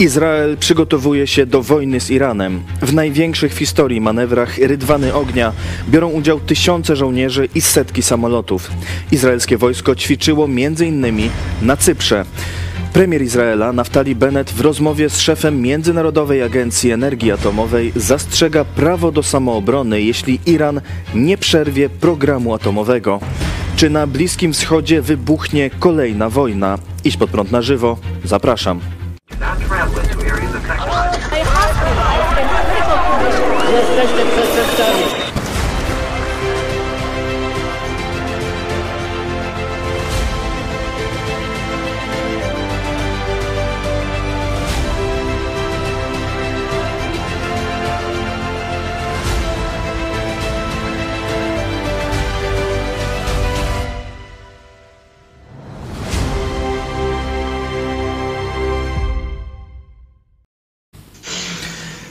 Izrael przygotowuje się do wojny z Iranem. W największych w historii manewrach Rydwany Ognia biorą udział tysiące żołnierzy i setki samolotów. Izraelskie wojsko ćwiczyło m.in. na Cyprze. Premier Izraela Naftali Bennett w rozmowie z szefem Międzynarodowej Agencji Energii Atomowej zastrzega prawo do samoobrony, jeśli Iran nie przerwie programu atomowego. Czy na Bliskim Wschodzie wybuchnie kolejna wojna? Iść pod prąd na żywo. Zapraszam.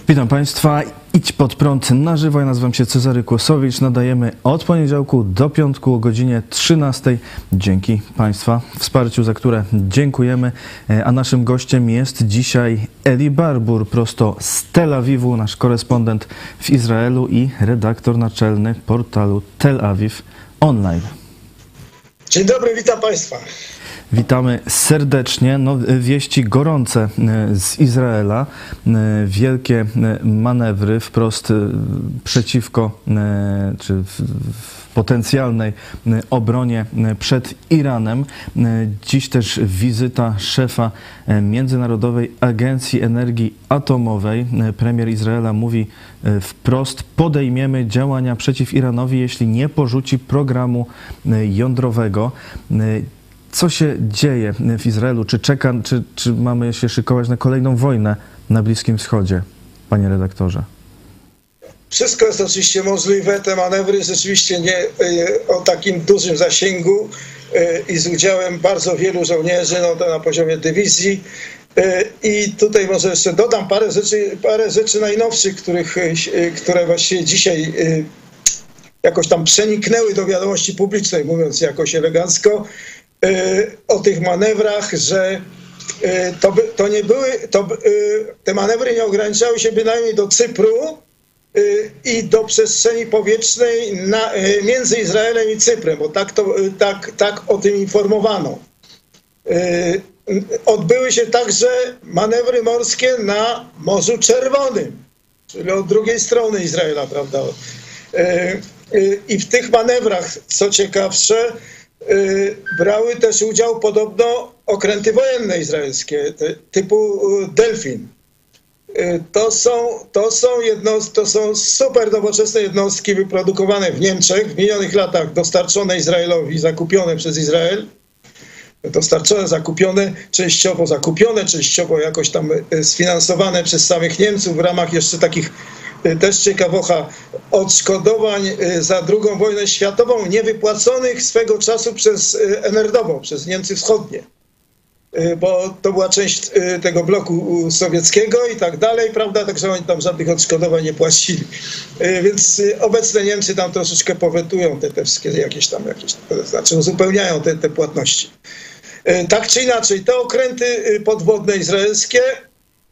Witam Państwa. Idź pod prąd na żywo. Ja nazywam się Cezary Kłosowicz. Nadajemy od poniedziałku do piątku o godzinie 13. Dzięki Państwa wsparciu, za które dziękujemy. E, a naszym gościem jest dzisiaj Eli Barbur, prosto z Tel Awiwu, nasz korespondent w Izraelu i redaktor naczelny portalu Tel Awiw Online. Dzień dobry, witam Państwa. Witamy serdecznie. No, wieści gorące e, z Izraela. E, wielkie e, manewry wprost przeciwko, czy w, potencjalnej obronie przed Iranem. Dziś też wizyta szefa Międzynarodowej Agencji Energii Atomowej. Premier Izraela mówi wprost: podejmiemy działania przeciw Iranowi, jeśli nie porzuci programu jądrowego co się dzieje w Izraelu? Czy czeka, czy, czy mamy się szykować na kolejną wojnę na Bliskim Wschodzie, panie redaktorze? Wszystko jest oczywiście możliwe. Te manewry rzeczywiście nie y, o takim dużym zasięgu y, i z udziałem bardzo wielu żołnierzy no na poziomie dywizji. Y, I tutaj może jeszcze dodam parę rzeczy, parę rzeczy najnowszych, których, które właściwie dzisiaj jakoś tam przeniknęły do wiadomości publicznej, mówiąc jakoś elegancko. E, o tych manewrach, że e, to, by, to nie były, to, e, te manewry nie ograniczały się bynajmniej do Cypru i do przestrzeni powietrznej na, między Izraelem i Cyprem, bo tak, to, tak, tak o tym informowano. Odbyły się także manewry morskie na Morzu Czerwonym, czyli od drugiej strony Izraela, prawda? I w tych manewrach, co ciekawsze, brały też udział podobno okręty wojenne izraelskie typu y, Delfin. Y, to są, to, są to są super nowoczesne jednostki wyprodukowane w Niemczech, w minionych latach dostarczone Izraelowi, zakupione przez Izrael. Dostarczone, zakupione, częściowo zakupione, częściowo jakoś tam sfinansowane przez samych Niemców w ramach jeszcze takich Y, też ciekawocha, odszkodowań y, za II wojnę światową niewypłaconych swego czasu przez y, NRD, przez Niemcy Wschodnie bo to była część tego bloku sowieckiego i tak dalej, prawda, także oni tam żadnych odszkodowań nie płacili. Więc obecne Niemcy tam troszeczkę powetują te, te wszystkie jakieś tam, jakieś, znaczy uzupełniają te, te płatności. Tak czy inaczej, te okręty podwodne izraelskie,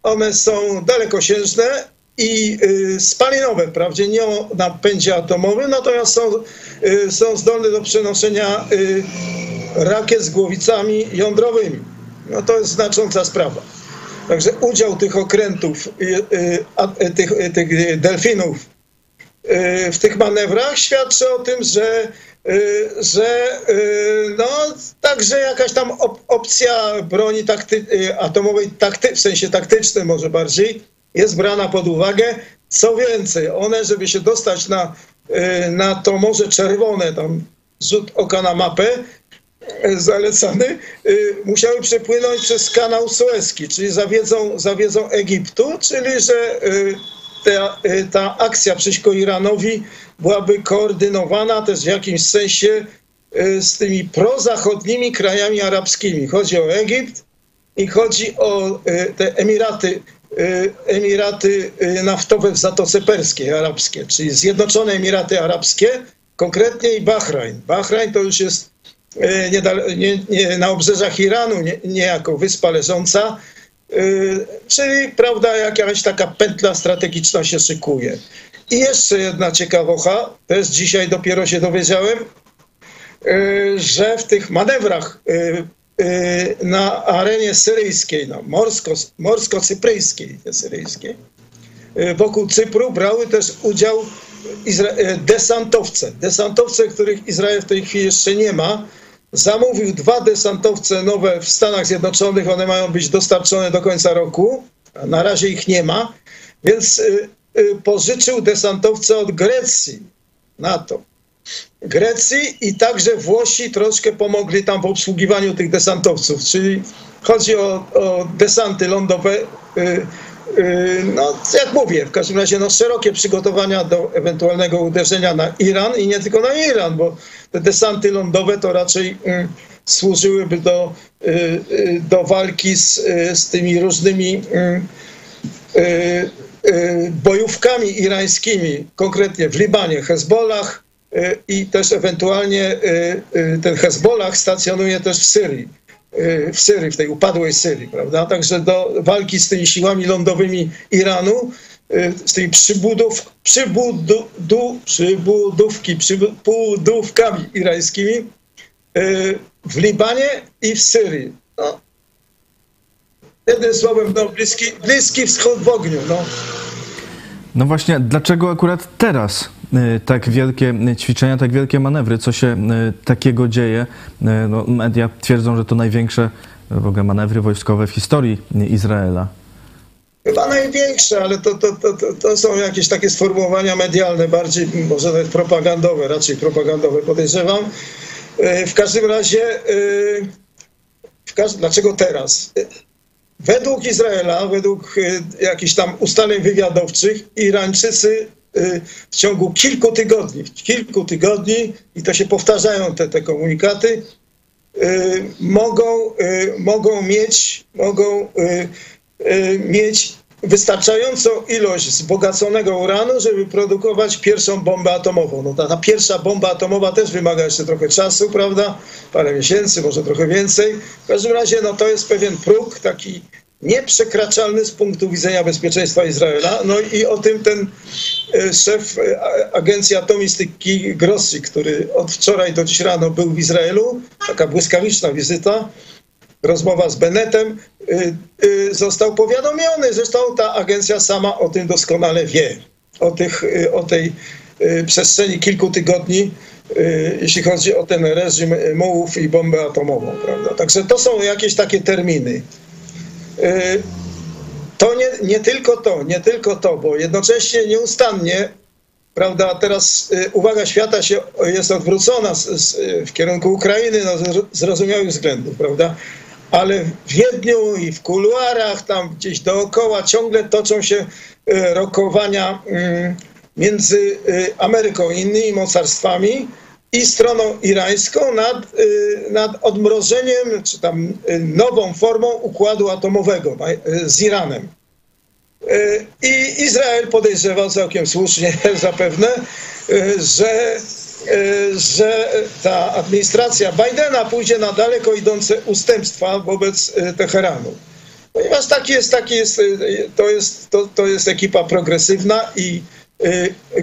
one są dalekosiężne, i y, spalinowe, wprawdzie nie o napędzie atomowym, natomiast są, y, są zdolne do przenoszenia y, rakiet z głowicami jądrowymi. No to jest znacząca sprawa. Także udział tych okrętów, tych, tych delfinów w tych manewrach świadczy o tym, że, że no, także jakaś tam opcja broni takty, atomowej, takty, w sensie taktycznej może bardziej, jest brana pod uwagę. Co więcej, one, żeby się dostać na, y, na to Morze Czerwone, tam rzut oka na mapę, y, zalecany, y, musiały przepłynąć przez kanał Suezki, czyli zawiedzą, zawiedzą Egiptu, czyli że ta, ta akcja przeciwko Iranowi byłaby koordynowana też w jakimś sensie z tymi prozachodnimi krajami arabskimi. Chodzi o Egipt i chodzi o te Emiraty Emiraty y, naftowe w Zatoce Perskiej, arabskie, czyli Zjednoczone Emiraty Arabskie, konkretnie i Bahrajn. Bahrajn to już jest y, nie, nie, nie, na obrzeżach Iranu, nie, niejako wyspa leżąca y, czyli prawda, jakaś taka pętla strategiczna się szykuje. I jeszcze jedna ciekawocha, też dzisiaj dopiero się dowiedziałem, y, że w tych manewrach y, y, na arenie syryjskiej, no, morsko, morsko-cypryjskiej, syryjskiej, y, wokół Cypru brały też udział Izra- y, desantowce. Desantowce, których Izrael w tej chwili jeszcze nie ma. Zamówił dwa desantowce nowe w Stanach Zjednoczonych. One mają być dostarczone do końca roku. Na razie ich nie ma. Więc y, y, pożyczył desantowce od Grecji NATO. Grecji i także Włosi troszkę pomogli tam w obsługiwaniu tych desantowców, czyli chodzi o, o desanty lądowe. y, y, No, jak mówię, w każdym razie no, szerokie przygotowania do ewentualnego uderzenia na Iran i nie tylko na Iran, bo te desanty lądowe to raczej y, służyłyby do, do walki z, z tymi różnymi bojówkami irańskimi, konkretnie w Libanie, Hezbollah i też ewentualnie y, y, ten Hezbollah stacjonuje też w Syrii. W Syrii, w tej upadłej Syrii, prawda? Także do walki z tymi siłami lądowymi Iranu, z tymi przybudów, przybudu, du, przybudówki, przybudówkami irańskimi w Libanie i w Syrii. No, jednym słowem, no, bliski, bliski wschód w ogniu. No. No właśnie, dlaczego akurat teraz y, tak wielkie y, ćwiczenia, tak wielkie manewry? Co się y, takiego dzieje? No, media twierdzą, że to największe w ogóle manewry wojskowe w historii Izraela. Chyba największe, ale to, to, to, to, są jakieś takie sformułowania medialne, bardziej może nawet propagandowe, raczej propagandowe podejrzewam. W każdym razie, w każ- dlaczego teraz? Według Izraela, według y, jakichś tam ustaleń wywiadowczych, Irańczycy y, w ciągu kilku tygodni, kilku tygodni, i to się powtarzają te, te komunikaty, y, mogą, mogą mieć, mogą mieć wystarczającą ilość wzbogaconego uranu, żeby produkować pierwszą bombę atomową. No ta, ta pierwsza bomba atomowa też wymaga jeszcze trochę czasu, prawda? Parę miesięcy, może trochę więcej. W każdym razie no, to jest pewien próg taki nieprzekraczalny z punktu widzenia bezpieczeństwa Izraela. No i o tym ten e, szef e, Agencji Atomistyki Grossi, który od wczoraj do dziś rano był w Izraelu, taka błyskawiczna wizyta, rozmowa z Bennettem, y, y, został powiadomiony. Zresztą ta agencja sama o tym doskonale wie. O, tych, y, o tej przestrzeni kilku tygodni, jeśli chodzi o ten reżim mułów i bombę atomową. Prawda? Także to są jakieś takie terminy. To nie, nie tylko to, nie tylko to, bo jednocześnie nieustannie prawda, teraz uwaga świata się jest odwrócona z, z, w kierunku Ukrainy no, z zrozumiałych względów, prawda? Ale w Wiedniu i w kuluarach, tam gdzieś dookoła ciągle toczą się y, rokowania y, między y, Ameryką i innymi mocarstwami i stroną irańską nad, y, nad odmrożeniem, czy tam nową formą układu atomowego z Iranem. I Izrael podejrzewa całkiem słusznie zapewne, że, że ta administracja Bidena pójdzie na daleko idące ustępstwa wobec y, Teheranu. Ponieważ taki jest, taki jest, y, to, jest, to, to jest ekipa progresywna i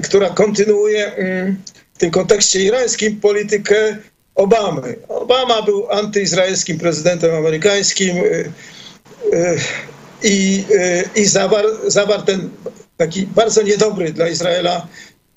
która kontynuuje y, w tym kontekście irańskim politykę Obamy. Obama był antyizraelskim prezydentem amerykańskim. i, i zawarł, zawarł ten taki bardzo niedobry dla Izraela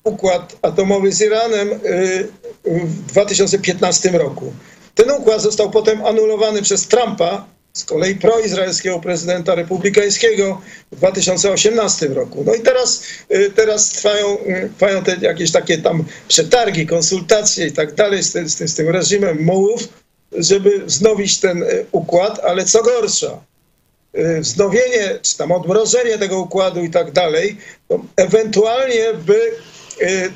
układ atomowy z Iranem y, w 2015 roku. Ten układ został potem anulowany przez Trumpa, z kolei proizraelskiego prezydenta republikańskiego w 2018 roku. No i teraz, y, teraz trwają, y, trwają te jakieś takie tam przetargi, konsultacje i tak dalej z tym, z tym, z tym reżimem mułów, żeby wznowić ten układ, ale co gorsza, wznowienie, czy tam odmrożenie tego układu i tak dalej, ewentualnie by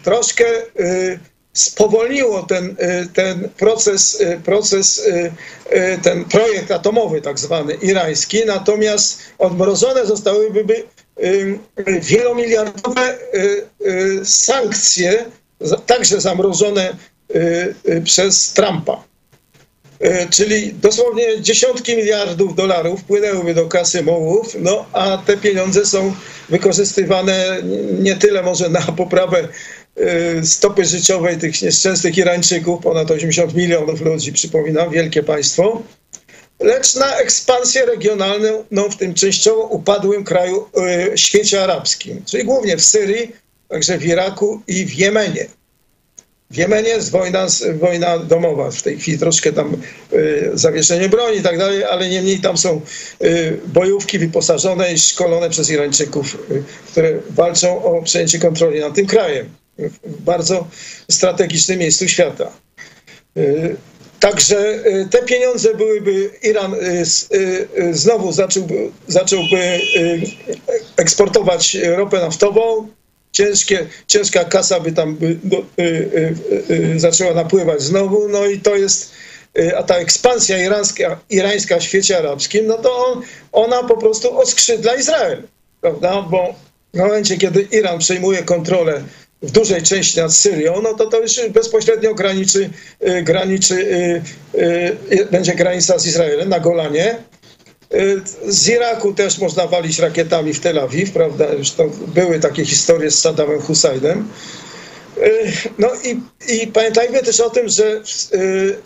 troszkę y, spowolniło ten, y, ten proces, y, proces y, y, ten projekt atomowy tak zwany irański, natomiast odmrożone zostałyby by, y, y, wielomiliardowe y, y, sankcje, także zamrożone y, y, przez Trumpa. E, Czyli dosłownie dziesiątki miliardów dolarów płynęłyby do kasy mołów, no a te pieniądze są wykorzystywane nie tyle może na poprawę e, stopy życiowej tych nieszczęsnych Irańczyków, ponad 80 milionów ludzi, przypominam, wielkie państwo, lecz na ekspansję regionalną no, w tym częściowo upadłym kraju, e, świecie arabskim, czyli głównie w Syrii, także w Iraku i w Jemenie. W Jemenie jest wojna, wojna domowa, w tej chwili troszkę tam y, zawieszenie broni i tak dalej, ale niemniej tam są y, bojówki wyposażone i szkolone przez Irańczyków, y, które walczą o przejęcie kontroli nad tym krajem w bardzo strategicznym miejscu świata. Także te pieniądze byłyby, Iran znowu zacząłby, eksportować ropę naftową, ciężkie, ciężka kasa by tam by, y, y, y, y, zaczęła napływać znowu, no i to jest, y, a ta ekspansja irańska, irańska w świecie arabskim, no to on, ona po prostu oskrzydla Izrael, prawda, bo w momencie, kiedy Iran przejmuje kontrolę w dużej części nad Syrią, no to to już bezpośrednio graniczy, y, graniczy y, y, będzie granica z Izraelem na Golanie. Y, Z Iraku też można walić rakietami w Tel Awiw, prawda? To były takie historie z Saddamem Husseinem. Y, No i, i pamiętajmy też o tym, że y,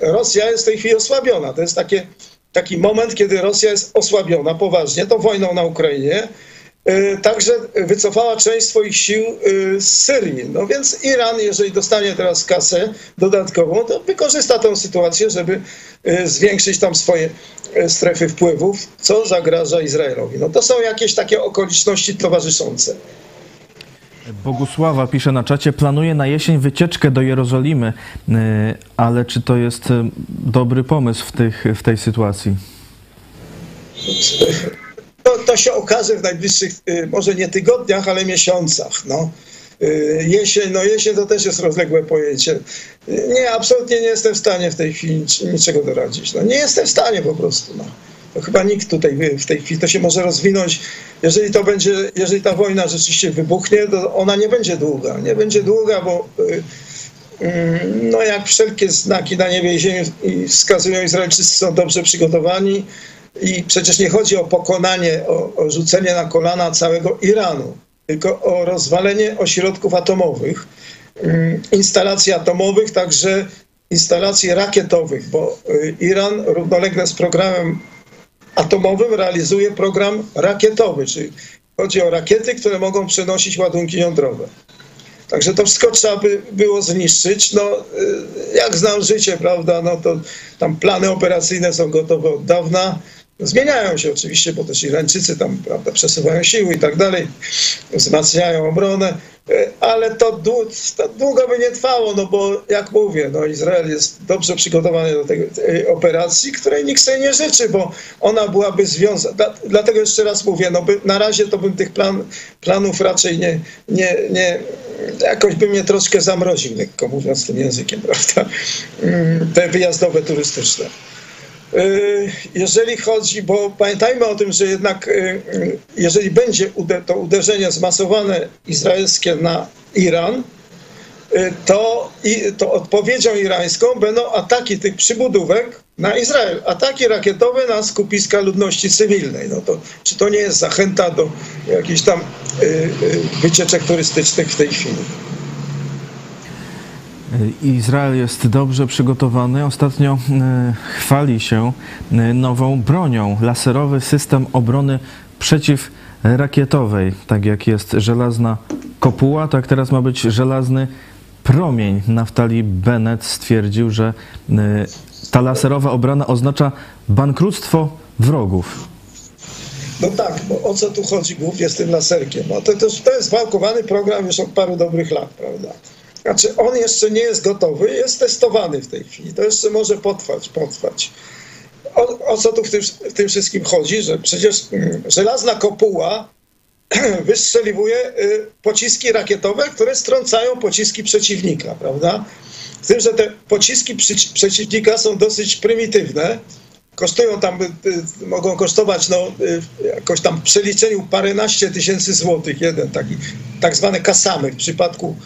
Rosja jest w tej chwili osłabiona. To jest takie, taki moment, kiedy Rosja jest osłabiona poważnie, tą wojną na Ukrainie. Y, Także wycofała część swoich sił y, z Syrii. No więc Iran, jeżeli dostanie teraz kasę dodatkową, to wykorzysta tę sytuację, żeby y, zwiększyć tam swoje strefy wpływów, co zagraża Izraelowi. No to są jakieś takie okoliczności towarzyszące. Bogusława pisze na czacie, planuje na jesień wycieczkę do Jerozolimy, ale czy to jest dobry pomysł w, tych, w tej sytuacji? To, to się okaże w najbliższych, y, może nie tygodniach, ale miesiącach. No. Y, Jesień, no jesień to też jest rozległe pojęcie. Y, Nie, absolutnie nie jestem w stanie w tej chwili nic- niczego doradzić. No, nie jestem w stanie po prostu. No. To chyba nikt tutaj w tej chwili, to się może rozwinąć. Jeżeli to będzie, jeżeli ta wojna rzeczywiście wybuchnie, to ona nie będzie długa. Nie będzie długa, bo No jak wszelkie znaki na niebie i ziemi wskazują, Izraelczycy są dobrze przygotowani i przecież nie chodzi o pokonanie, o, o rzucenie na kolana całego Iranu, tylko o rozwalenie ośrodków atomowych, mm, instalacji atomowych, także instalacji rakietowych, bo y, Iran równolegle z programem atomowym realizuje program rakietowy, czyli chodzi o rakiety, które mogą przenosić ładunki jądrowe. Także to wszystko trzeba by było zniszczyć. No, y, jak znam życie, prawda, no to tam plany operacyjne są gotowe od dawna. Zmieniają się oczywiście, bo też Irańczycy tam prawda, przesuwają siły i tak dalej, wzmacniają obronę, y, ale to, to długo by nie trwało, no bo jak mówię, no Izrael jest dobrze przygotowany do tej, tej operacji, której nikt sobie nie życzy, bo ona byłaby związana, dla, dlatego jeszcze raz mówię, no by, na razie to bym tych plan, planów raczej nie, nie, nie, jakoś bym mnie troszkę zamroził, lekko mówiąc tym językiem, prawda, Mm, te wyjazdowe, turystyczne. Y, Jeżeli chodzi, bo pamiętajmy o tym, że jednak y, y, jeżeli będzie to uderzenie zmasowane izraelskie na Iran, to, to odpowiedzią irańską będą ataki tych przybudówek na Izrael, ataki rakietowe na skupiska ludności cywilnej. No to, czy to nie jest zachęta do jakichś tam wycieczek turystycznych w tej chwili? Izrael jest dobrze przygotowany. Ostatnio e, chwali się e, nową bronią. Laserowy system obrony przeciwrakietowej. Tak jak jest żelazna kopuła, tak teraz ma być żelazny promień. Naftali Bennett stwierdził, że e, ta laserowa obrona oznacza bankructwo wrogów. No tak, bo o co tu chodzi głównie z tym laserkiem? No to, to, to jest wałkowany program już od paru dobrych lat, prawda? Znaczy on jeszcze nie jest gotowy, jest testowany w tej chwili. To jeszcze może potrwać, potrwać. O, o co tu w tym, w tym wszystkim chodzi? Że przecież mm, żelazna kopuła wystrzeliwuje y, pociski rakietowe, które strącają pociski przeciwnika, prawda? Z tym, że te pociski przeciwnika są dosyć prymitywne, kosztują tam, y, y, mogą kosztować no, y, jakoś tam w przeliczeniu paręnaście tysięcy złotych, jeden taki, tak zwany kasamy w przypadku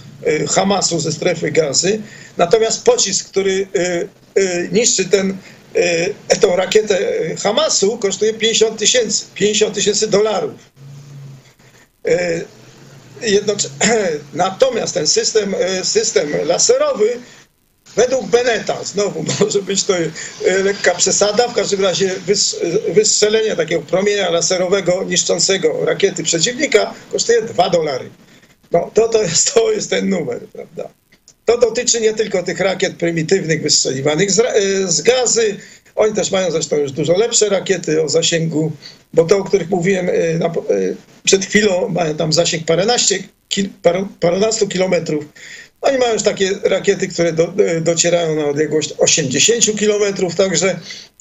Hamasu ze strefy gazy. Natomiast pocisk, który niszczy ten, y, tą rakietę Hamasu kosztuje 50 tysięcy, 50 tysięcy dolarów. Jednocze- Natomiast ten system, system laserowy Według Beneta, znowu może być to e, lekka przesada, w każdym razie wys- wystrzelenie takiego promienia laserowego niszczącego rakiety przeciwnika kosztuje 2 dolary. No to, to, jest, to jest ten numer, prawda? To dotyczy nie tylko tych rakiet prymitywnych wystrzeliwanych z, e, z gazy. Oni też mają zresztą już dużo lepsze rakiety o zasięgu, bo te, o których mówiłem e, e, przed chwilą, mają tam zasięg paręnaście, kil, par, parunastu kilometrów. Oni mają już takie rakiety, które do, e, docierają na odległość 80 kilometrów, także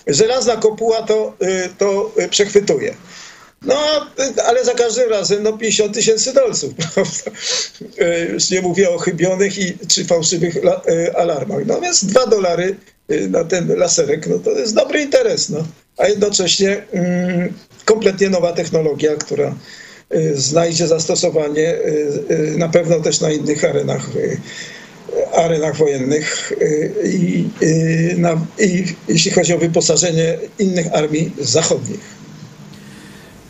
żelazna kopuła to, e, to e, przechwytuje. No, ale za każdym razem no 50 tysięcy dolców. Już nie mówię o chybionych i czy fałszywych la, alarmach. No więc 2 dolary na ten laserek, no to jest dobry interes. No. A jednocześnie mm, kompletnie nowa technologia, która znajdzie zastosowanie e, e, na pewno też na innych arenach arenach wojennych i, na, i jeśli chodzi o wyposażenie innych armii zachodnich.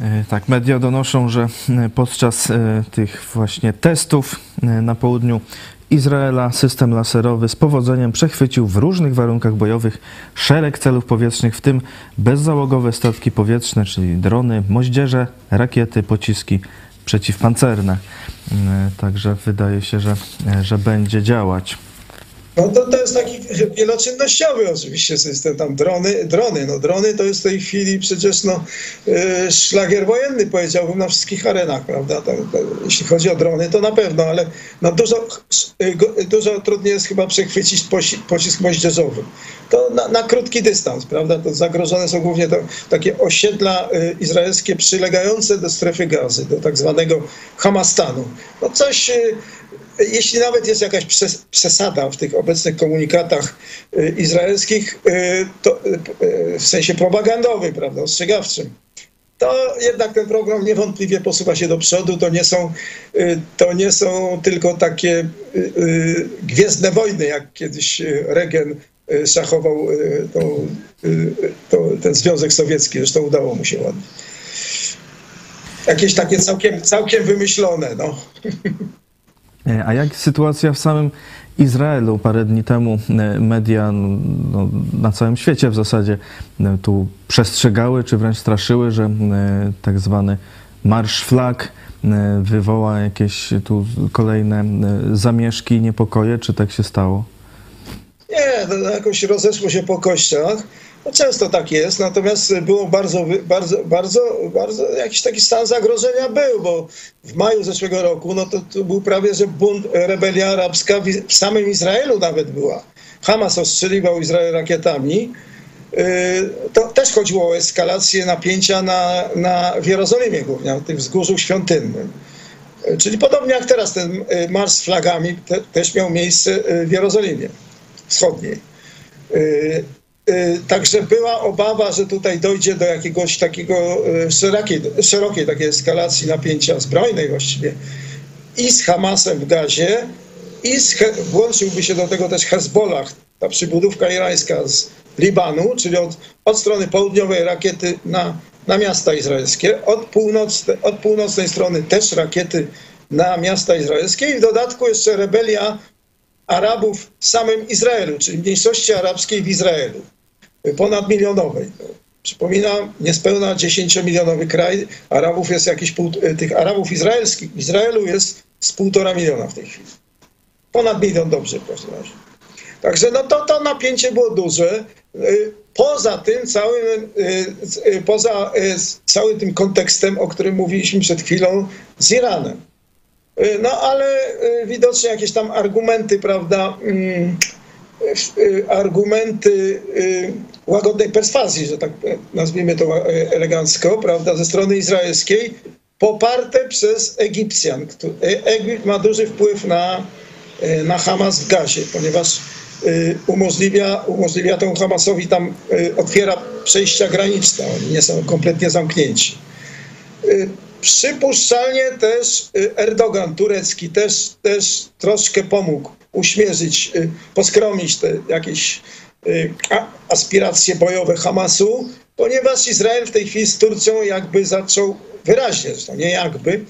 E, Tak, media donoszą, że e, podczas e, tych właśnie testów na południu Izraela system laserowy z powodzeniem przechwycił w różnych warunkach bojowych szereg celów powietrznych, w tym bezzałogowe statki powietrzne, czyli drony, moździerze, rakiety, pociski przeciwpancerne. Także wydaje się, że, że będzie działać. No to, to jest taki wieloczynnościowy oczywiście system, tam drony, drony, no drony to jest w tej chwili przecież no e, szlagier wojenny powiedziałbym na wszystkich arenach, prawda, to, to, jeśli chodzi o drony to na pewno, ale no dużo, go- dużo trudniej jest chyba przechwycić pocisk moździerzowy. To na, na krótki dystans, prawda, to zagrożone są głównie to, takie osiedla e, izraelskie przylegające do strefy gazy, do tak zwanego Hamastanu. No coś... jeśli nawet jest jakaś przes- przesada w tych obecnych komunikatach y, izraelskich, y, to y, w sensie propagandowym, prawda, ostrzegawczym, to jednak ten program niewątpliwie posuwa się do przodu. To nie są, to nie są tylko takie gwiezdne wojny, jak kiedyś Regen szachował tą, to, ten Związek Sowiecki. Zresztą udało mu się ładnie. Jakieś takie całkiem, całkiem wymyślone, no. E, A jak sytuacja w samym Izraelu? Parę dni temu e, media no, na całym świecie w zasadzie e, tu przestrzegały, czy wręcz straszyły, że tak zwany marsz flag wywoła jakieś tu kolejne zamieszki i niepokoje. Czy tak się stało? Nie, jakoś rozeszło się po kościach. No często tak jest, natomiast było bardzo, bardzo, bardzo, bardzo jakiś taki stan zagrożenia był, bo w maju zeszłego roku, no to, to był prawie, że bunt, rebelia arabska w, samym Izraelu nawet była. Hamas ostrzeliwał Izrael rakietami. Yy, To też chodziło o eskalację napięcia na, na, w Jerozolimie głównie, na tym wzgórzu świątynnym. Yy, Czyli podobnie jak teraz ten marsz z flagami te, też miał miejsce w Jerozolimie wschodniej. Y, Także była obawa, że tutaj dojdzie do jakiegoś takiego y, szerokiej, szerokiej takiej eskalacji napięcia zbrojnej właściwie i z Hamasem w Gazie i z, włączyłby się do tego też Hezbollah, ta przybudówka irańska z Libanu, czyli od, od strony południowej rakiety na, na miasta izraelskie, od, północne, od północnej strony też rakiety na miasta izraelskie i w dodatku jeszcze rebelia Arabów w samym Izraelu, czyli mniejszości arabskiej w Izraelu, ponadmilionowej. Przypominam, niespełna 10-milionowy kraj. Arabów jest jakieś pół, tych Arabów izraelskich w Izraelu jest z półtora miliona w tej chwili. Ponad milion dobrze w każdym razie. Także no to, to napięcie było duże. Y, Poza tym całym, y, poza całym tym kontekstem, o którym mówiliśmy przed chwilą z Iranem. No ale widocznie jakieś tam argumenty, prawda, mm, argumenty łagodnej perswazji, że tak nazwijmy to y, elegancko, prawda, ze strony izraelskiej, poparte przez Egipcjan. E- Egipt ma duży wpływ na, y, na Hamas w Gazie, ponieważ umożliwia, umożliwia temu Hamasowi tam, otwiera przejścia graniczne. Oni nie są kompletnie zamknięci. Przypuszczalnie też Erdogan turecki też, też troszkę pomógł uśmierzyć, poskromić te jakieś aspiracje bojowe Hamasu, ponieważ Izrael w tej chwili z Turcją jakby zaczął wyraźnie, zresztą nie jakby,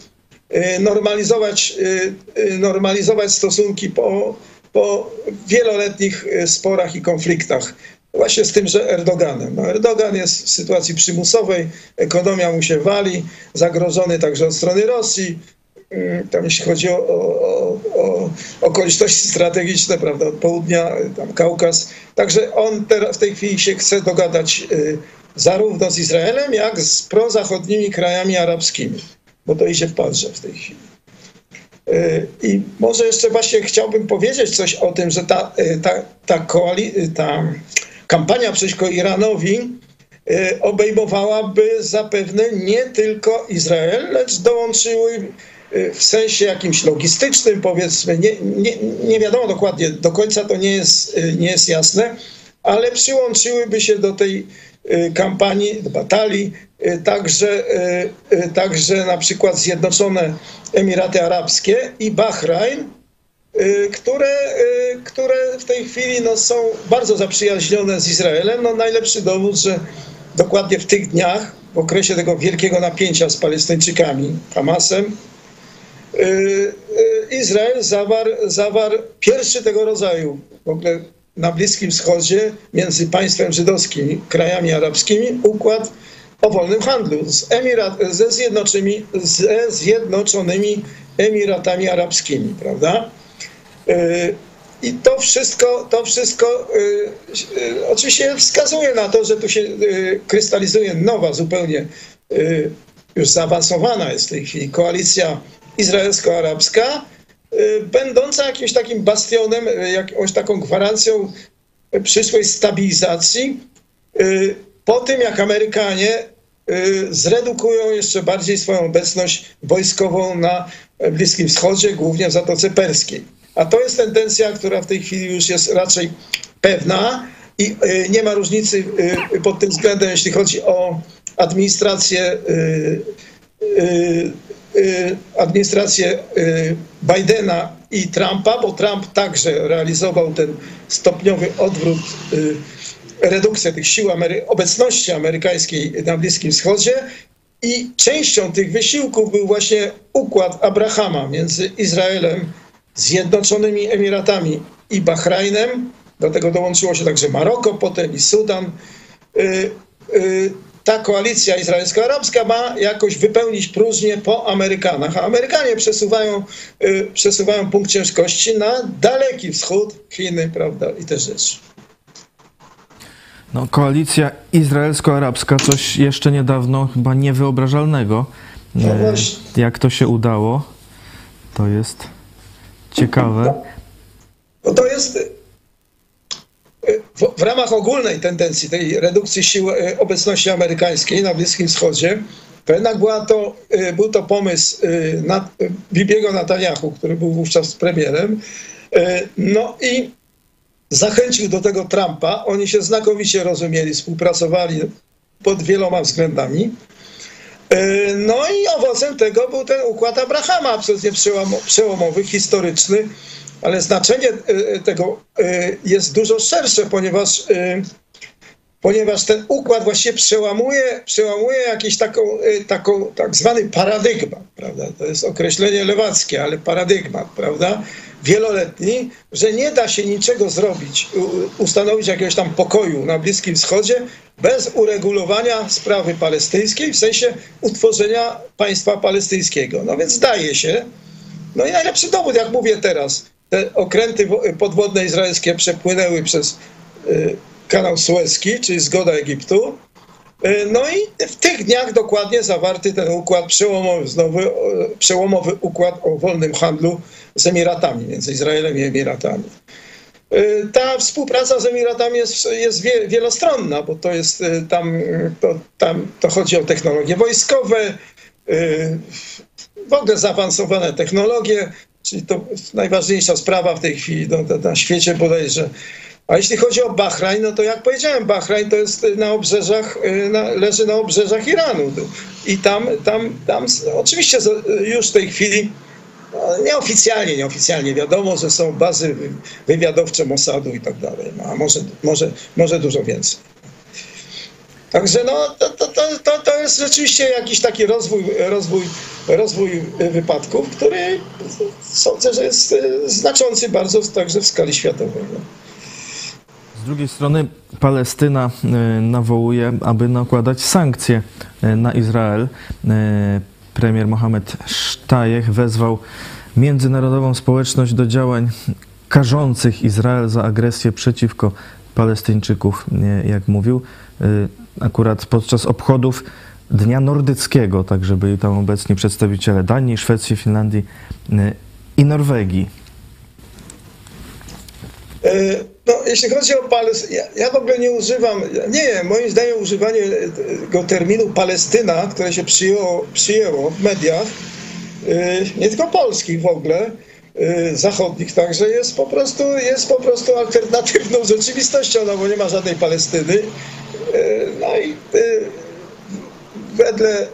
y, normalizować, y, y, normalizować stosunki po, po wieloletnich y, sporach i konfliktach. Właśnie z tymże Erdoganem. No Erdogan jest w sytuacji przymusowej, ekonomia mu się wali, zagrożony także od strony Rosji. Mm, Tam jeśli chodzi o, o, o, okoliczności strategiczne, prawda, od południa, y, tam Kaukaz. Także on teraz w tej chwili się chce dogadać y, zarówno z Izraelem, jak z prozachodnimi krajami arabskimi, bo to idzie w parze w tej chwili. Y, I może jeszcze właśnie chciałbym powiedzieć coś o tym, że ta, y, ta, ta, koali- y, ta kampania przeciwko Iranowi y, obejmowałaby zapewne nie tylko Izrael, lecz dołączyły y, w sensie jakimś logistycznym, powiedzmy, nie, nie, nie wiadomo dokładnie, do końca to nie jest, y, nie jest jasne, ale przyłączyłyby się do tej y, kampanii, do batalii, y, także, y, y, także na przykład Zjednoczone Emiraty Arabskie i Bahrajn, y, które, y, które w tej chwili no, są bardzo zaprzyjaźnione z Izraelem. No, najlepszy dowód, że dokładnie w tych dniach, w okresie tego wielkiego napięcia z Palestyńczykami, Hamasem, y, y, Izrael zawarł, pierwszy tego rodzaju w ogóle na Bliskim Wschodzie między państwem żydowskim i krajami arabskimi układ o wolnym handlu z Emirat, ze, zjednoczonymi, ze Zjednoczonymi Emiratami Arabskimi, prawda? Y, I to wszystko, to wszystko y, y, oczywiście wskazuje na to, że tu się y, krystalizuje nowa zupełnie y, już zaawansowana jest w tej chwili koalicja izraelsko-arabska, y, będąca jakimś takim bastionem, y, jakąś taką gwarancją przyszłej stabilizacji y, po tym, jak Amerykanie zredukują jeszcze bardziej swoją obecność wojskową na Bliskim Wschodzie, głównie w Zatoce Perskiej. A to jest tendencja, która w tej chwili już jest raczej pewna i y, nie ma różnicy y, pod tym względem, jeśli chodzi o administrację administrację y, Bidena i Trumpa, bo Trump także realizował ten stopniowy odwrót, y, redukcję tych sił, obecności amerykańskiej na Bliskim Wschodzie. I częścią tych wysiłków był właśnie układ Abrahama między Izraelem, Zjednoczonymi Emiratami i Bahrajnem. Do tego dołączyło się także Maroko, potem i Sudan. Ta koalicja izraelsko-arabska ma jakoś wypełnić próżnię po Amerykanach, a Amerykanie przesuwają, y, przesuwają punkt ciężkości na daleki wschód, Chiny, prawda, i te rzeczy. No, koalicja izraelsko-arabska, coś jeszcze niedawno chyba niewyobrażalnego. No E. Jak to się udało, to jest ciekawe. No to jest w, w ramach ogólnej tendencji tej redukcji sił y, obecności amerykańskiej na Bliskim Wschodzie, to jednak była to, y, był to pomysł y, na, Bibiego Netanyahu, który był wówczas premierem. No i zachęcił do tego Trumpa. Oni się znakomicie rozumieli, współpracowali pod wieloma względami. E, No i owocem tego był ten układ Abrahama, absolutnie przełomo- przełomowy, historyczny, ale znaczenie e, tego e, jest dużo szersze, ponieważ, ponieważ ten układ właściwie przełamuje, przełamuje jakiś taką, taką tak zwany paradygmat, prawda? To jest określenie lewackie, ale paradygmat, prawda? Wieloletni, że nie da się niczego zrobić, ustanowić jakiegoś tam pokoju na Bliskim Wschodzie bez uregulowania sprawy palestyńskiej, w sensie utworzenia państwa palestyńskiego. No więc zdaje się, no i najlepszy dowód, jak mówię teraz, te okręty wo- podwodne izraelskie przepłynęły przez y, kanał Suezki, czyli zgoda Egiptu. Y, No i w tych dniach dokładnie zawarty ten układ przełomowy, znowu przełomowy układ o wolnym handlu z Emiratami, między Izraelem i Emiratami. Y, Ta współpraca z Emiratami jest, jest wie- wielostronna, bo to jest tam, to, tam to chodzi o technologie wojskowe, w ogóle zaawansowane technologie, czyli to najważniejsza sprawa w tej chwili no, na, świecie bodajże. A jeśli chodzi o Bahrajn, no to jak powiedziałem, Bahrajn to jest na obrzeżach, y, na, leży na obrzeżach Iranu. I tam, tam, tam oczywiście już w tej chwili, no, nieoficjalnie, nieoficjalnie wiadomo, że są bazy wy- wywiadowcze Mossadu i tak dalej, no, a może, może, może dużo więcej. Także no, to, to, to, to, jest rzeczywiście jakiś taki rozwój, rozwój, rozwój wypadków, który sądzę, że jest y, znaczący bardzo także w skali światowej. No. Z drugiej strony Palestyna e, nawołuje, aby nakładać sankcje e, na Izrael. E, Premier Mohamed Sztajech wezwał międzynarodową społeczność do działań karzących Izrael za agresję przeciwko Palestyńczyków, jak mówił, e, akurat podczas obchodów Dnia Nordyckiego, tak że byli tam obecni przedstawiciele Danii, Szwecji, Finlandii e, i Norwegii. E, No, jeśli chodzi o Palestynę, ja, ja w ogóle nie używam, nie moim zdaniem używanie tego terminu Palestyna, które się przyjęło, przyjęło w mediach, e, nie tylko polskich w ogóle, zachodnich także, jest po prostu, jest po prostu alternatywną rzeczywistością, no bo nie ma żadnej Palestyny. E, No i e, wedle y,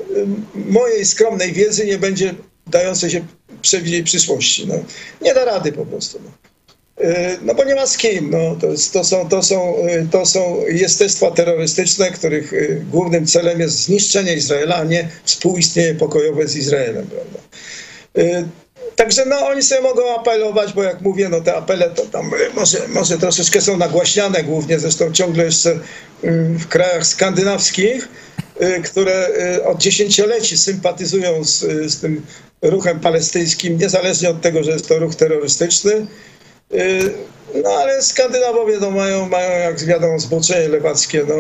mojej skromnej wiedzy nie będzie dającej się przewidzieć przyszłości. No. Nie da rady po prostu. No. Y, No bo nie ma z kim. No. To, jest, to, są, to, są, y, to są jestestwa terrorystyczne, których y, głównym celem jest zniszczenie Izraela, a nie współistnienie pokojowe z Izraelem. Prawda? Także no, oni sobie mogą apelować, bo jak mówię, no te apele to tam y, może, może troszeczkę są nagłaśniane, głównie zresztą ciągle jeszcze y, w krajach skandynawskich, y, które od dziesięcioleci sympatyzują z, z tym ruchem palestyńskim, niezależnie od tego, że jest to ruch terrorystyczny. No ale Skandynawowie no, mają, mają, jak wiadomo, zboczenie lewackie, no,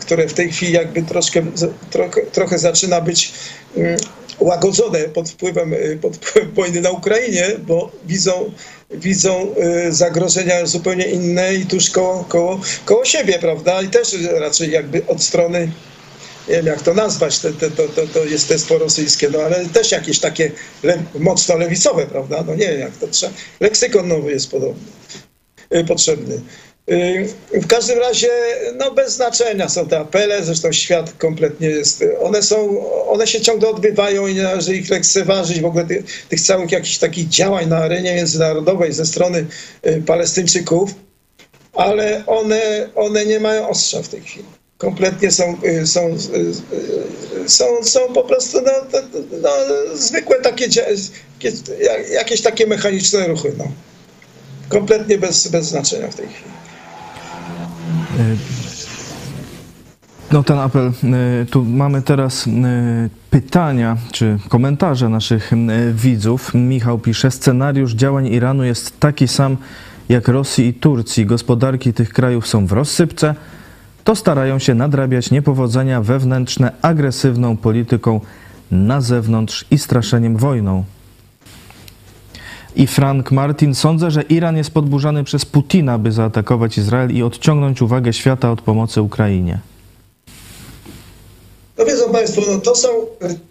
które w tej chwili jakby troszkę, trochę, trochę zaczyna być mm, łagodzone pod wpływem, y, pod wpływem wojny na Ukrainie, bo widzą, widzą y, zagrożenia zupełnie inne i tuż koło, koło, koło siebie, prawda? I też raczej jakby od strony nie wiem jak to nazwać, to, to, to, to, to jestestwo rosyjskie, no ale też jakieś takie le, mocno lewicowe, prawda? No nie wiem jak to trzeba. Leksykon nowy jest podobny, y, potrzebny. Y, W każdym razie, no bez znaczenia są te apele, zresztą świat kompletnie jest, one są, one się ciągle odbywają i nie należy ich lekceważyć, w ogóle tych, tych całych jakichś takich działań na arenie międzynarodowej ze strony y, Palestyńczyków, ale one, one nie mają ostrza w tej chwili. Kompletnie są, y, są, są, są po prostu no, no, zwykłe takie, jakieś takie mechaniczne ruchy. No. Kompletnie bez, bez znaczenia w tej chwili. No ten apel, y, tu mamy teraz y, pytania czy komentarze naszych y, widzów. Michał pisze, scenariusz działań Iranu jest taki sam jak Rosji i Turcji. Gospodarki tych krajów są w rozsypce. To starają się nadrabiać niepowodzenia wewnętrzne agresywną polityką na zewnątrz i straszeniem wojną. I Frank Martin, sądzę, że Iran jest podburzany przez Putina, by zaatakować Izrael i odciągnąć uwagę świata od pomocy Ukrainie. No wiedzą Państwo, no to są,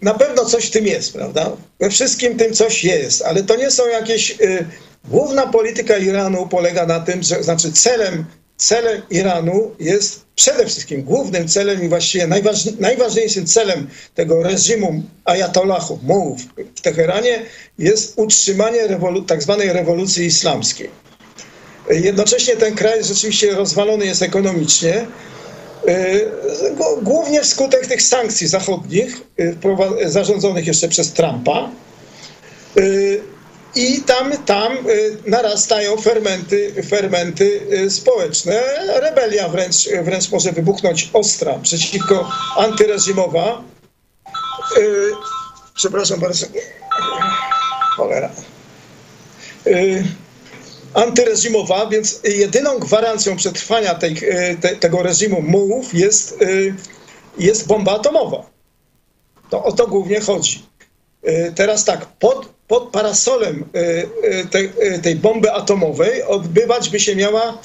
na pewno coś w tym jest, prawda? We wszystkim tym coś jest, ale to nie są jakieś, y, główna polityka Iranu polega na tym, że, znaczy celem, celem Iranu jest przede wszystkim, głównym celem i właściwie najważni, najważniejszym celem tego reżimu ajatollahów, mułów w Teheranie jest utrzymanie rewolu- tak zwanej rewolucji islamskiej. Jednocześnie ten kraj rzeczywiście rozwalony jest ekonomicznie, Y, g- Głównie wskutek tych sankcji zachodnich, y, wprowa- zarządzonych jeszcze przez Trumpa. I tam, tam y, narastają fermenty, fermenty y, społeczne. Rebelia wręcz, wręcz może wybuchnąć ostra przeciwko antyreżimowa. Y, Przepraszam bardzo. Cholera. Antyreżimowa, więc jedyną gwarancją przetrwania tej, te, tego reżimu mułów jest, jest bomba atomowa. To o to głównie chodzi. Teraz tak, pod, pod parasolem y, y, tej, y, tej bomby atomowej odbywać by się miała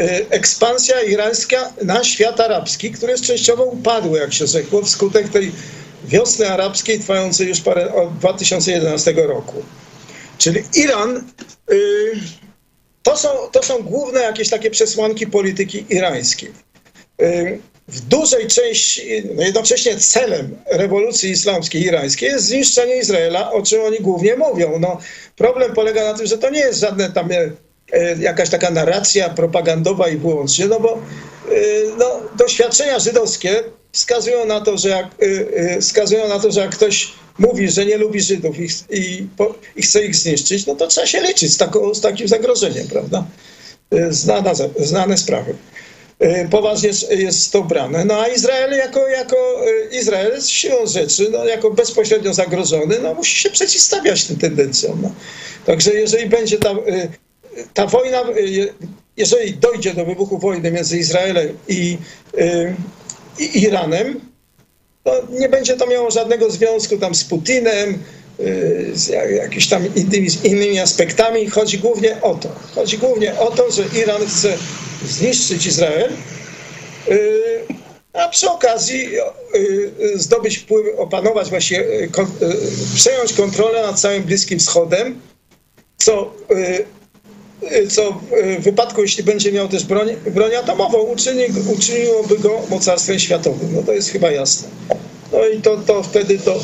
y, ekspansja irańska na świat arabski, który jest częściowo upadły, jak się rzekło, wskutek tej wiosny arabskiej trwającej już parę, od 2011 roku. Czyli Iran, y, to są, to są główne jakieś takie przesłanki polityki irańskiej. W dużej części, no jednocześnie celem rewolucji islamskiej irańskiej jest zniszczenie Izraela, o czym oni głównie mówią. No, problem polega na tym, że to nie jest żadne tam e, e, jakaś taka narracja propagandowa i wyłącznie, no bo e, no, doświadczenia żydowskie wskazują na to, że jak, wskazują na to, że jak ktoś mówi, że nie lubi Żydów i, i, i chce ich zniszczyć, no to trzeba się liczyć z, taką, z takim zagrożeniem, prawda? Znana, znane sprawy. E, Poważnie jest- to brane. No a Izrael jako, jako e, Izrael jest siłą rzeczy, no, jako bezpośrednio zagrożony, no musi się przeciwstawiać tym tendencjom. No. Także jeżeli będzie ta, e, ta wojna, je- jeżeli dojdzie do wybuchu wojny między Izraelem i, i Iranem, to nie będzie to miało żadnego związku tam z Putinem, z jak- jakimiś tam innymi, innymi aspektami. Chodzi głównie o to. Chodzi głównie o to, że Iran chce zniszczyć Izrael, y, a przy okazji y, y, zdobyć wpływ, opanować właśnie, y, y, przejąć kontrolę nad całym Bliskim Wschodem, co y, y, co w wypadku, jeśli będzie miał też broń, broń atomową, uczyni, uczyniłoby go mocarstwem światowym. No to jest chyba jasne. No i to, to wtedy to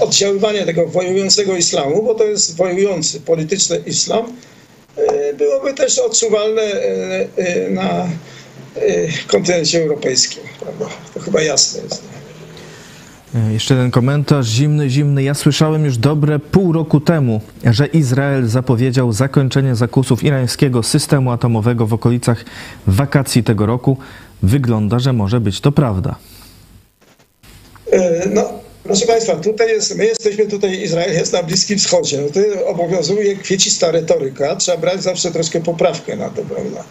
oddziaływanie tego wojującego islamu, bo to jest wojujący polityczny islam, y, byłoby też odczuwalne y, y, na kontynencie europejskim. Prawda? To chyba jasne jest. E, Jeszcze jeden komentarz, zimny, zimny. Ja słyszałem już dobre pół roku temu, że Izrael zapowiedział zakończenie zakusów irańskiego systemu atomowego w okolicach wakacji tego roku. Wygląda, że może być to prawda. E, No, proszę Państwa, tutaj jest, my jesteśmy tutaj, Izrael jest na Bliskim Wschodzie. No, to obowiązuje kwiecista retoryka, trzeba brać zawsze troszkę poprawkę na to, prawda?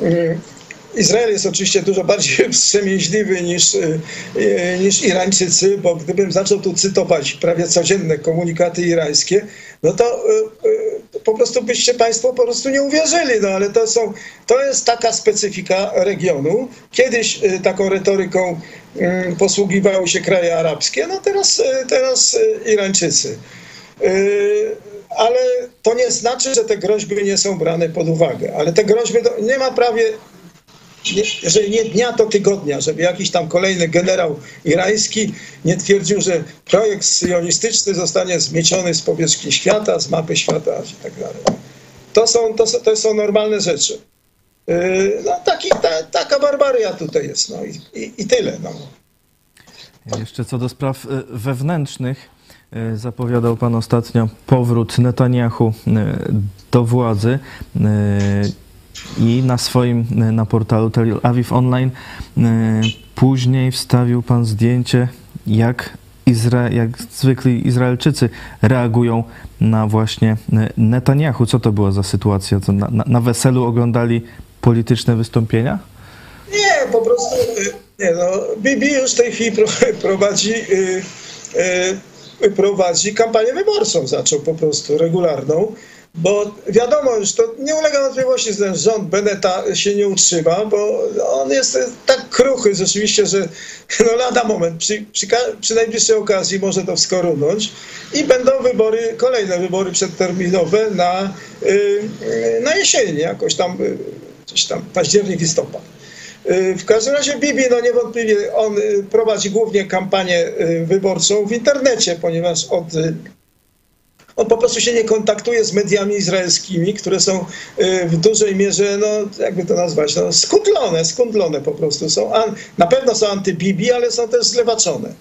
Mm, Izrael jest oczywiście dużo bardziej wstrzemięźliwy niż, y, niż Irańczycy, bo gdybym zaczął tu cytować prawie codzienne komunikaty irańskie, no to po prostu byście Państwo po prostu nie uwierzyli. No ale to, są, to jest taka specyfika regionu. Kiedyś taką retoryką posługiwały się kraje arabskie, no teraz, y, teraz y, Irańczycy. Y, Ale to nie znaczy, że te groźby nie są brane pod uwagę. Ale te groźby, nie ma prawie jeżeli nie dnia, to tygodnia, żeby jakiś tam kolejny generał irański nie twierdził, że projekt syjonistyczny zostanie zmieciony z powierzchni świata, z mapy świata i tak dalej. To są, to, są- to są normalne rzeczy. Yy, No, taki, ta, taka barbaria tutaj jest, no i, i, i tyle. No. Jeszcze co do spraw e, wewnętrznych, e, zapowiadał Pan ostatnio powrót Netanyahu e, do władzy i na swoim, na portalu Tel Aviv Online później wstawił Pan zdjęcie, jak, Izra- jak zwykli Izraelczycy reagują na właśnie Netanyahu. Co to była za sytuacja? Co na, na, na weselu oglądali polityczne wystąpienia? Nie, po prostu y, nie, no, Bibi już w tej chwili pro, prowadzi, y, y, prowadzi kampanię wyborczą, zaczął po prostu regularną, bo wiadomo już, to nie ulega wątpliwości, że ten rząd Beneta się nie utrzyma, bo on jest tak kruchy rzeczywiście, że no lada moment, przy, przy, przy najbliższej okazji może to wskorunąć i będą wybory, kolejne wybory przedterminowe na, na jesieni, jakoś tam, gdzieś tam październik, listopad. Y, W każdym razie Bibi, no niewątpliwie on y, prowadzi głównie kampanię y, wyborczą w internecie, ponieważ od, on po prostu się nie kontaktuje z mediami izraelskimi, które są w dużej mierze, no jakby to nazwać, no, skundlone, skundlone po prostu. Są na pewno są anty-Bibi, ale są też zlewaczone.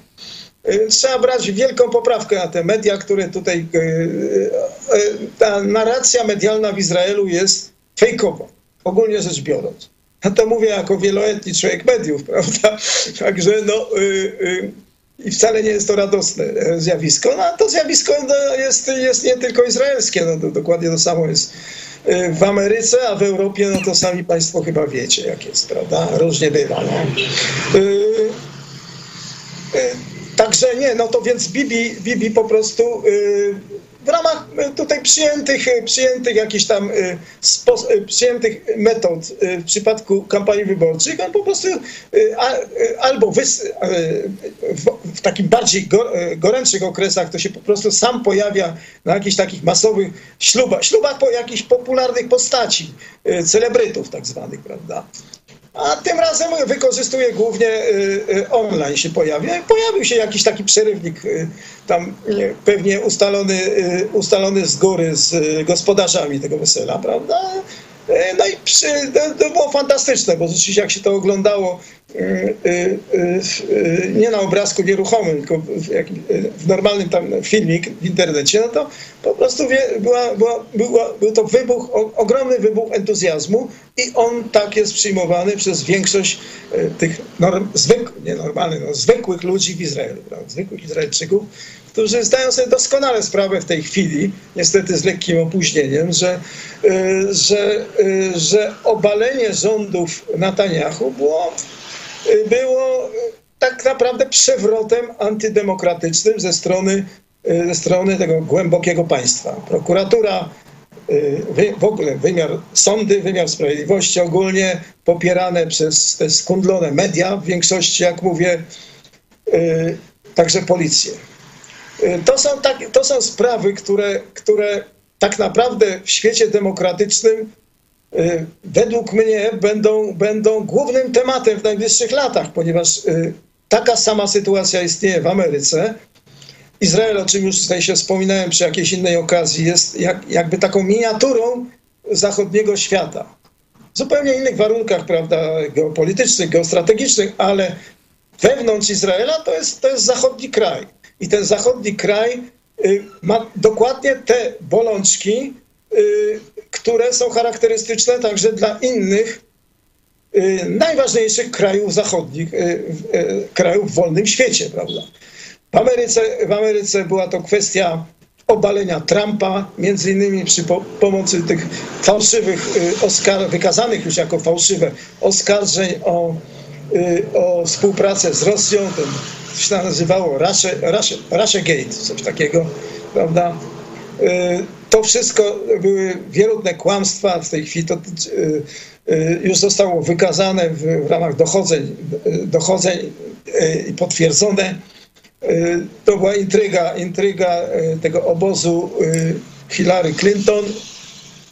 Trzeba brać wielką poprawkę na te media, które tutaj. Ta narracja medialna w Izraelu jest fejkowa, ogólnie rzecz biorąc. Ja to mówię jako wieloletni człowiek mediów, prawda? Także no. Y, y, i wcale nie jest to radosne zjawisko. No, a to zjawisko no, jest, jest nie tylko izraelskie, no, to dokładnie to samo jest e, w Ameryce, a w Europie, no to sami Państwo chyba wiecie, jak jest, prawda? Różnie bywa. No. Y, y, Także nie, no to więc Bibi, Bibi po prostu y, w ramach e, tutaj przyjętych, e, przyjętych jakichś tam e, przyjętych metod w przypadku kampanii wyborczych, on po prostu albo wys, w, takim bardziej go, gorętszych okresach to się po prostu sam pojawia na jakichś takich masowych ślubach, ślubach po jakichś popularnych postaci, celebrytów tak zwanych, prawda? A tym razem wykorzystuje głównie y, y, online się pojawia. Pojawił się jakiś taki przerywnik y, tam nie, pewnie ustalony, ustalony z góry z gospodarzami tego wesela, prawda? Y, No i przy, to, było fantastyczne, bo rzeczywiście jak się to oglądało nie na obrazku nieruchomym, tylko w, y, normalnym tam filmik w internecie, no to po prostu wie, była, była, była, był to wybuch, ogromny wybuch entuzjazmu i on tak jest przyjmowany przez większość y, tych norm, nie normalnych, no, zwykłych ludzi w Izraelu, zwykłych Izraelczyków, którzy zdają sobie doskonale sprawę w tej chwili, niestety z lekkim opóźnieniem, że, y, że, y, że obalenie rządów Netanyahu było, y, było tak naprawdę przewrotem antydemokratycznym ze strony, y, ze strony tego głębokiego państwa. Prokuratura, wy, w ogóle wymiar sądy, wymiar sprawiedliwości ogólnie popierane przez te skundlone media w większości, jak mówię, także policję. To są, tak, to są sprawy, które, które tak naprawdę w świecie demokratycznym według mnie będą, będą głównym tematem w najbliższych latach, ponieważ y, taka sama sytuacja istnieje w Ameryce. Izrael, o czym już tutaj się wspominałem przy jakiejś innej okazji, jest jak, jakby taką miniaturą zachodniego świata. W zupełnie innych warunkach, prawda, geopolitycznych, geostrategicznych, ale wewnątrz Izraela to jest, to jest zachodni kraj. I ten zachodni kraj y, ma dokładnie te bolączki, y, które są charakterystyczne także dla innych y, najważniejszych krajów zachodnich, y, y, krajów w wolnym świecie, prawda? W Ameryce, w Ameryce była to kwestia obalenia Trumpa, między innymi przy po, pomocy tych fałszywych, y, oskar, wykazanych już jako fałszywe oskarżeń o, y, o współpracę z Rosją, to się nazywało Russia, Russia, Russia Gate, coś takiego, prawda? To wszystko były wierutne kłamstwa. W tej chwili to y, y, już zostało wykazane w, ramach dochodzeń, y, dochodzeń i potwierdzone. To była intryga, intryga tego obozu Hillary Clinton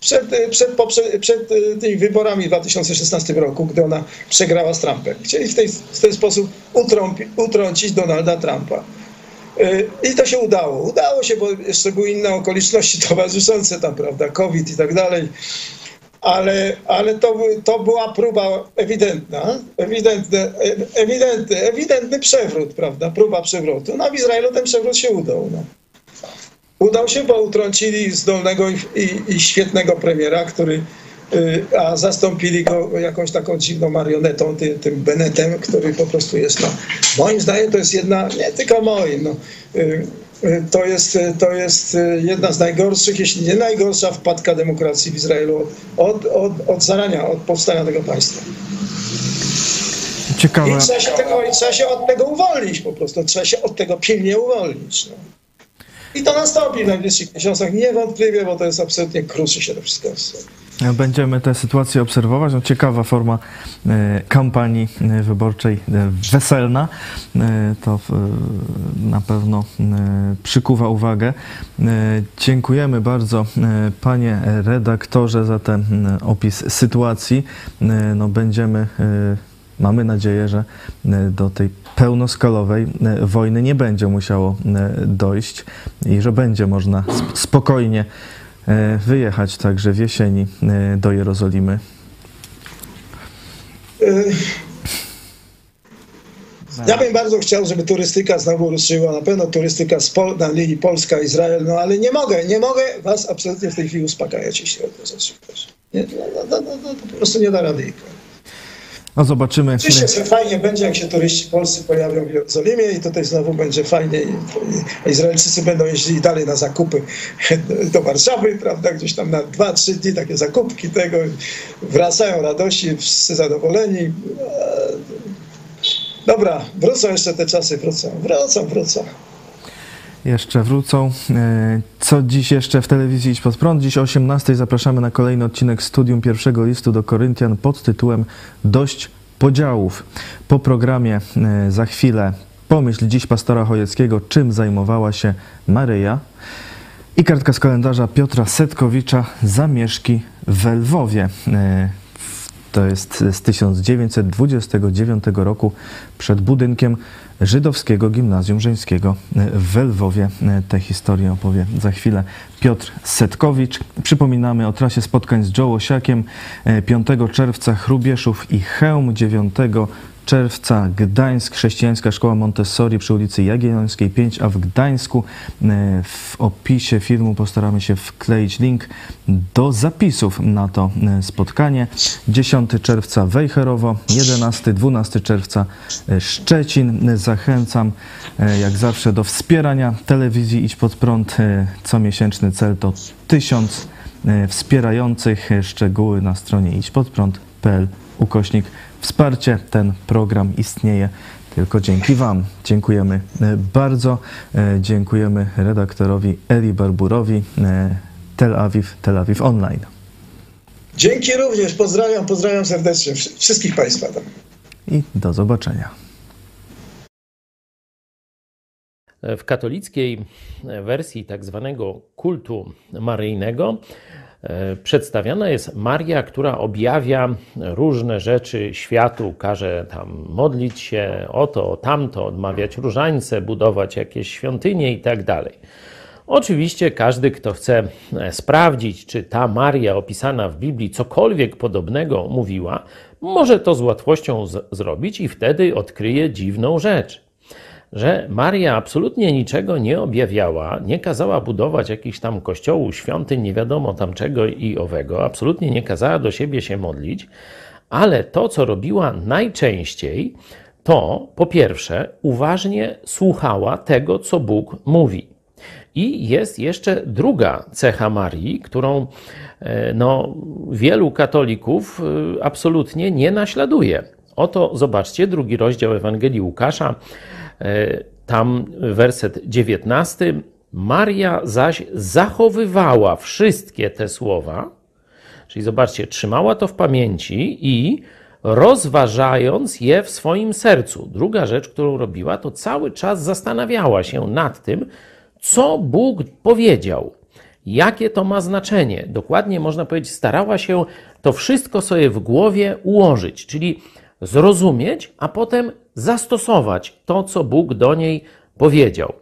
przed, przed, przed tymi wyborami w 2016 roku, gdy ona przegrała z Trumpem. Chcieli w, tej, w ten sposób utrąpi, utrącić Donalda Trumpa. I to się udało. Udało się, bo jeszcze były inne okoliczności towarzyszące tam, prawda, COVID i tak dalej. Ale, ale to, to była próba ewidentna, ewidentny, ewidentny, ewidentny przewrót, prawda, próba przewrotu. No w Izraelu ten przewrót się udał. No. Udał się, bo utrącili zdolnego i, i, i świetnego premiera, który, a zastąpili go jakąś taką dziwną marionetą, ty, tym Bennettem, który po prostu jest, no, moim zdaniem to jest jedna, nie tylko moim, no, y, y, to jest, y, to jest y, jedna z najgorszych, jeśli nie najgorsza wpadka demokracji w Izraelu od, od, od zarania, od powstania tego państwa. Ciekawe. I trzeba się, tego, i trzeba się od tego uwolnić po prostu. Trzeba się od tego pilnie uwolnić. No. I to nastąpi w najbliższych miesiącach niewątpliwie, bo to jest absolutnie kruszy się to wszystko. Będziemy tę sytuację obserwować. No, ciekawa forma e, kampanii e, wyborczej, e, weselna. To na pewno przykuwa uwagę. Dziękujemy bardzo panie redaktorze za ten opis sytuacji. No, będziemy, mamy nadzieję, że e, do tej pełnoskalowej e, wojny nie będzie musiało e, dojść i że będzie można sp- spokojnie wyjechać także w jesieni do Jerozolimy. Ja bym bardzo chciał, żeby turystyka znowu ruszyła. Na pewno turystyka z Pol- na linii Polska-Izrael, no ale nie mogę, nie mogę was absolutnie w tej chwili uspokajać, jeśli o to rzeczy chodzi. Nie, no, no, no, no, to po prostu nie da rady. No zobaczymy. Oczywiście, że fajnie będzie, jak się turyści polscy pojawią w Jerozolimie i tutaj znowu będzie fajnie. Izraelczycy będą jeździli dalej na zakupy do Warszawy, prawda, gdzieś tam na dwa, trzy dni takie zakupki tego. Wracają radości, wszyscy zadowoleni. Dobra, wrócą jeszcze te czasy, wrócą, wrócą, wrócą. Jeszcze wrócą. E, Co dziś jeszcze w telewizji Idź Pod Prąd? Dziś o 18 zapraszamy na kolejny odcinek studium pierwszego listu do Koryntian pod tytułem Dość podziałów. Po programie e, za chwilę pomyśl dziś pastora Chojeckiego, czym zajmowała się Maryja. I kartka z kalendarza Piotra Setkowicza Zamieszki w Lwowie. E, To jest z 1929 roku przed budynkiem Żydowskiego Gimnazjum Żeńskiego w Lwowie. E, Tę historię opowie za chwilę Piotr Setkowicz. Przypominamy o trasie spotkań z Joe Osiakiem. E, 5 czerwca Chrubieszów i Chełm, 9 czerwca Gdańsk, chrześcijańska szkoła Montessori przy ulicy Jagiellońskiej 5, a w Gdańsku e, w opisie filmu postaramy się wkleić link do zapisów na to e, spotkanie. 10 czerwca Wejherowo, 11-12 czerwca e, Szczecin. Zachęcam jak zawsze do wspierania telewizji Idź Pod Prąd. Comiesięczny cel to 1000 e, wspierających. Szczegóły na stronie idźpodprąd.pl ukośnik wsparcie. Ten program istnieje tylko dzięki Wam. Dziękujemy e, bardzo. E, Dziękujemy redaktorowi Eli Barburowi, e, Tel Awiw, Tel Awiw Online. Dzięki również, pozdrawiam, pozdrawiam serdecznie wszy- wszystkich Państwa. I do zobaczenia. W katolickiej wersji tak zwanego kultu maryjnego e, przedstawiana jest Maria, która objawia różne rzeczy światu, każe tam modlić się o to, o tamto, odmawiać różańce, budować jakieś świątynie i tak. Oczywiście każdy, kto chce e, sprawdzić, czy ta Maria opisana w Biblii cokolwiek podobnego mówiła, może to z łatwością z- zrobić i wtedy odkryje dziwną rzecz że Maria absolutnie niczego nie objawiała, nie kazała budować jakichś tam kościołów, świątyń, nie wiadomo tam czego i owego, absolutnie nie kazała do siebie się modlić, ale to, co robiła najczęściej, to po pierwsze uważnie słuchała tego, co Bóg mówi. I jest jeszcze druga cecha Marii, którą e, no, wielu katolików e, absolutnie nie naśladuje. Oto zobaczcie drugi rozdział Ewangelii Łukasza, tam werset 19. Maria zaś zachowywała wszystkie te słowa, czyli zobaczcie, trzymała to w pamięci i rozważając je w swoim sercu. Druga rzecz, którą robiła, to cały czas zastanawiała się nad tym, co Bóg powiedział, jakie to ma znaczenie. Dokładnie można powiedzieć, starała się to wszystko sobie w głowie ułożyć, czyli zrozumieć, a potem zastosować to, co Bóg do niej powiedział.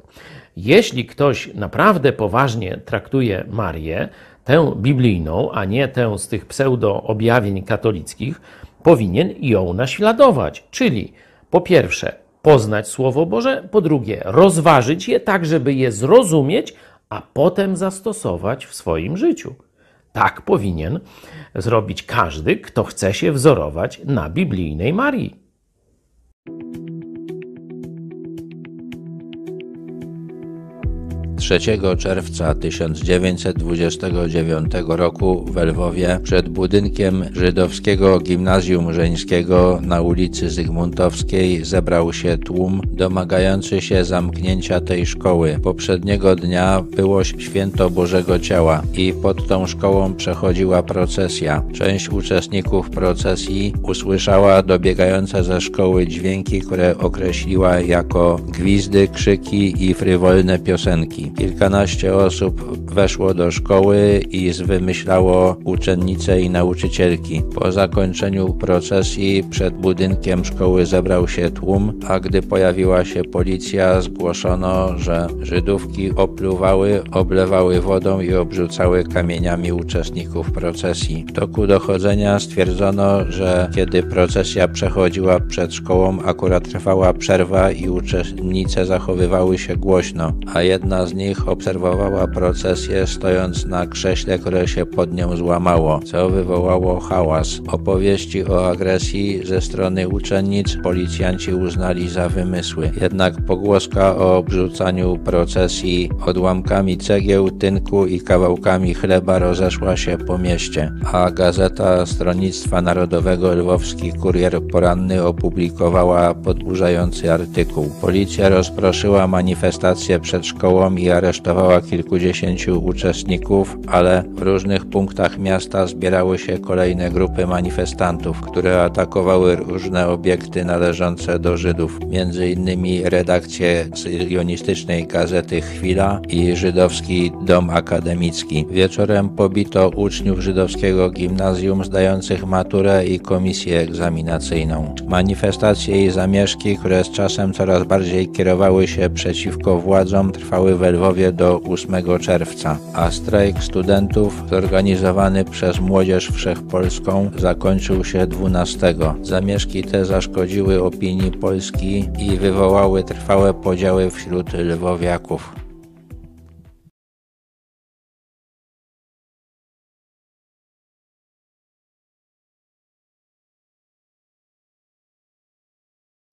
Jeśli ktoś naprawdę poważnie traktuje Marię, tę biblijną, a nie tę z tych pseudo-objawień katolickich, powinien ją naśladować. Czyli po pierwsze, poznać Słowo Boże, po drugie, rozważyć je tak, żeby je zrozumieć, a potem zastosować w swoim życiu. Tak powinien zrobić każdy, kto chce się wzorować na biblijnej Marii. 3 czerwca 1929 roku w Lwowie przed budynkiem żydowskiego gimnazjum żeńskiego na ulicy Zygmuntowskiej zebrał się tłum domagający się zamknięcia tej szkoły. Poprzedniego dnia było święto Bożego Ciała i pod tą szkołą przechodziła procesja. Część uczestników procesji usłyszała dobiegające ze szkoły dźwięki, które określiła jako gwizdy, krzyki i frywolne piosenki. Kilkanaście osób weszło do szkoły i zwymyślało uczennice i nauczycielki. Po zakończeniu procesji przed budynkiem szkoły zebrał się tłum, a gdy pojawiła się policja, zgłoszono, że Żydówki opluwały, oblewały wodą i obrzucały kamieniami uczestników procesji. W toku dochodzenia stwierdzono, że kiedy procesja przechodziła przed szkołą, akurat trwała przerwa i uczestnice zachowywały się głośno, a jedna z nich obserwowała procesję stojąc na krześle, które się pod nią złamało, co wywołało hałas. Opowieści o agresji ze strony uczennic policjanci uznali za wymysły. Jednak pogłoska o obrzucaniu procesji odłamkami cegieł, tynku i kawałkami chleba rozeszła się po mieście, a gazeta Stronnictwa Narodowego Lwowski Kurier Poranny opublikowała podburzający artykuł. Policja rozproszyła manifestację przed szkołą i aresztowała kilkudziesięciu uczestników, ale w różnych punktach miasta zbierały się kolejne grupy manifestantów, które atakowały różne obiekty należące do Żydów, innymi redakcję sionistycznej gazety Chwila i żydowski dom akademicki. Wieczorem pobito uczniów żydowskiego gimnazjum zdających maturę i komisję egzaminacyjną. Manifestacje i zamieszki, które z czasem coraz bardziej kierowały się przeciwko władzom, trwały we Lwowie do 8 czerwca, a strajk studentów zorganizowany przez Młodzież Wszechpolską zakończył się 12. Zamieszki te zaszkodziły opinii Polski i wywołały trwałe podziały wśród lwowiaków.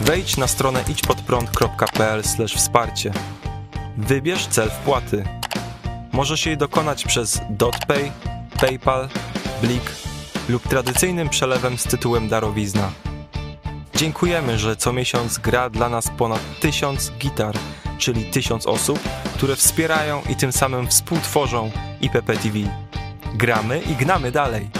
Wejdź na stronę idźpodprąd.pl wsparcie. Wybierz cel wpłaty. Możesz jej dokonać przez DotPay, PayPal, Blik lub tradycyjnym przelewem z tytułem darowizna. Dziękujemy, że co miesiąc gra dla nas ponad tysiąc gitar, czyli tysiąc osób, które wspierają i tym samym współtworzą IPP TV. Gramy i gnamy dalej.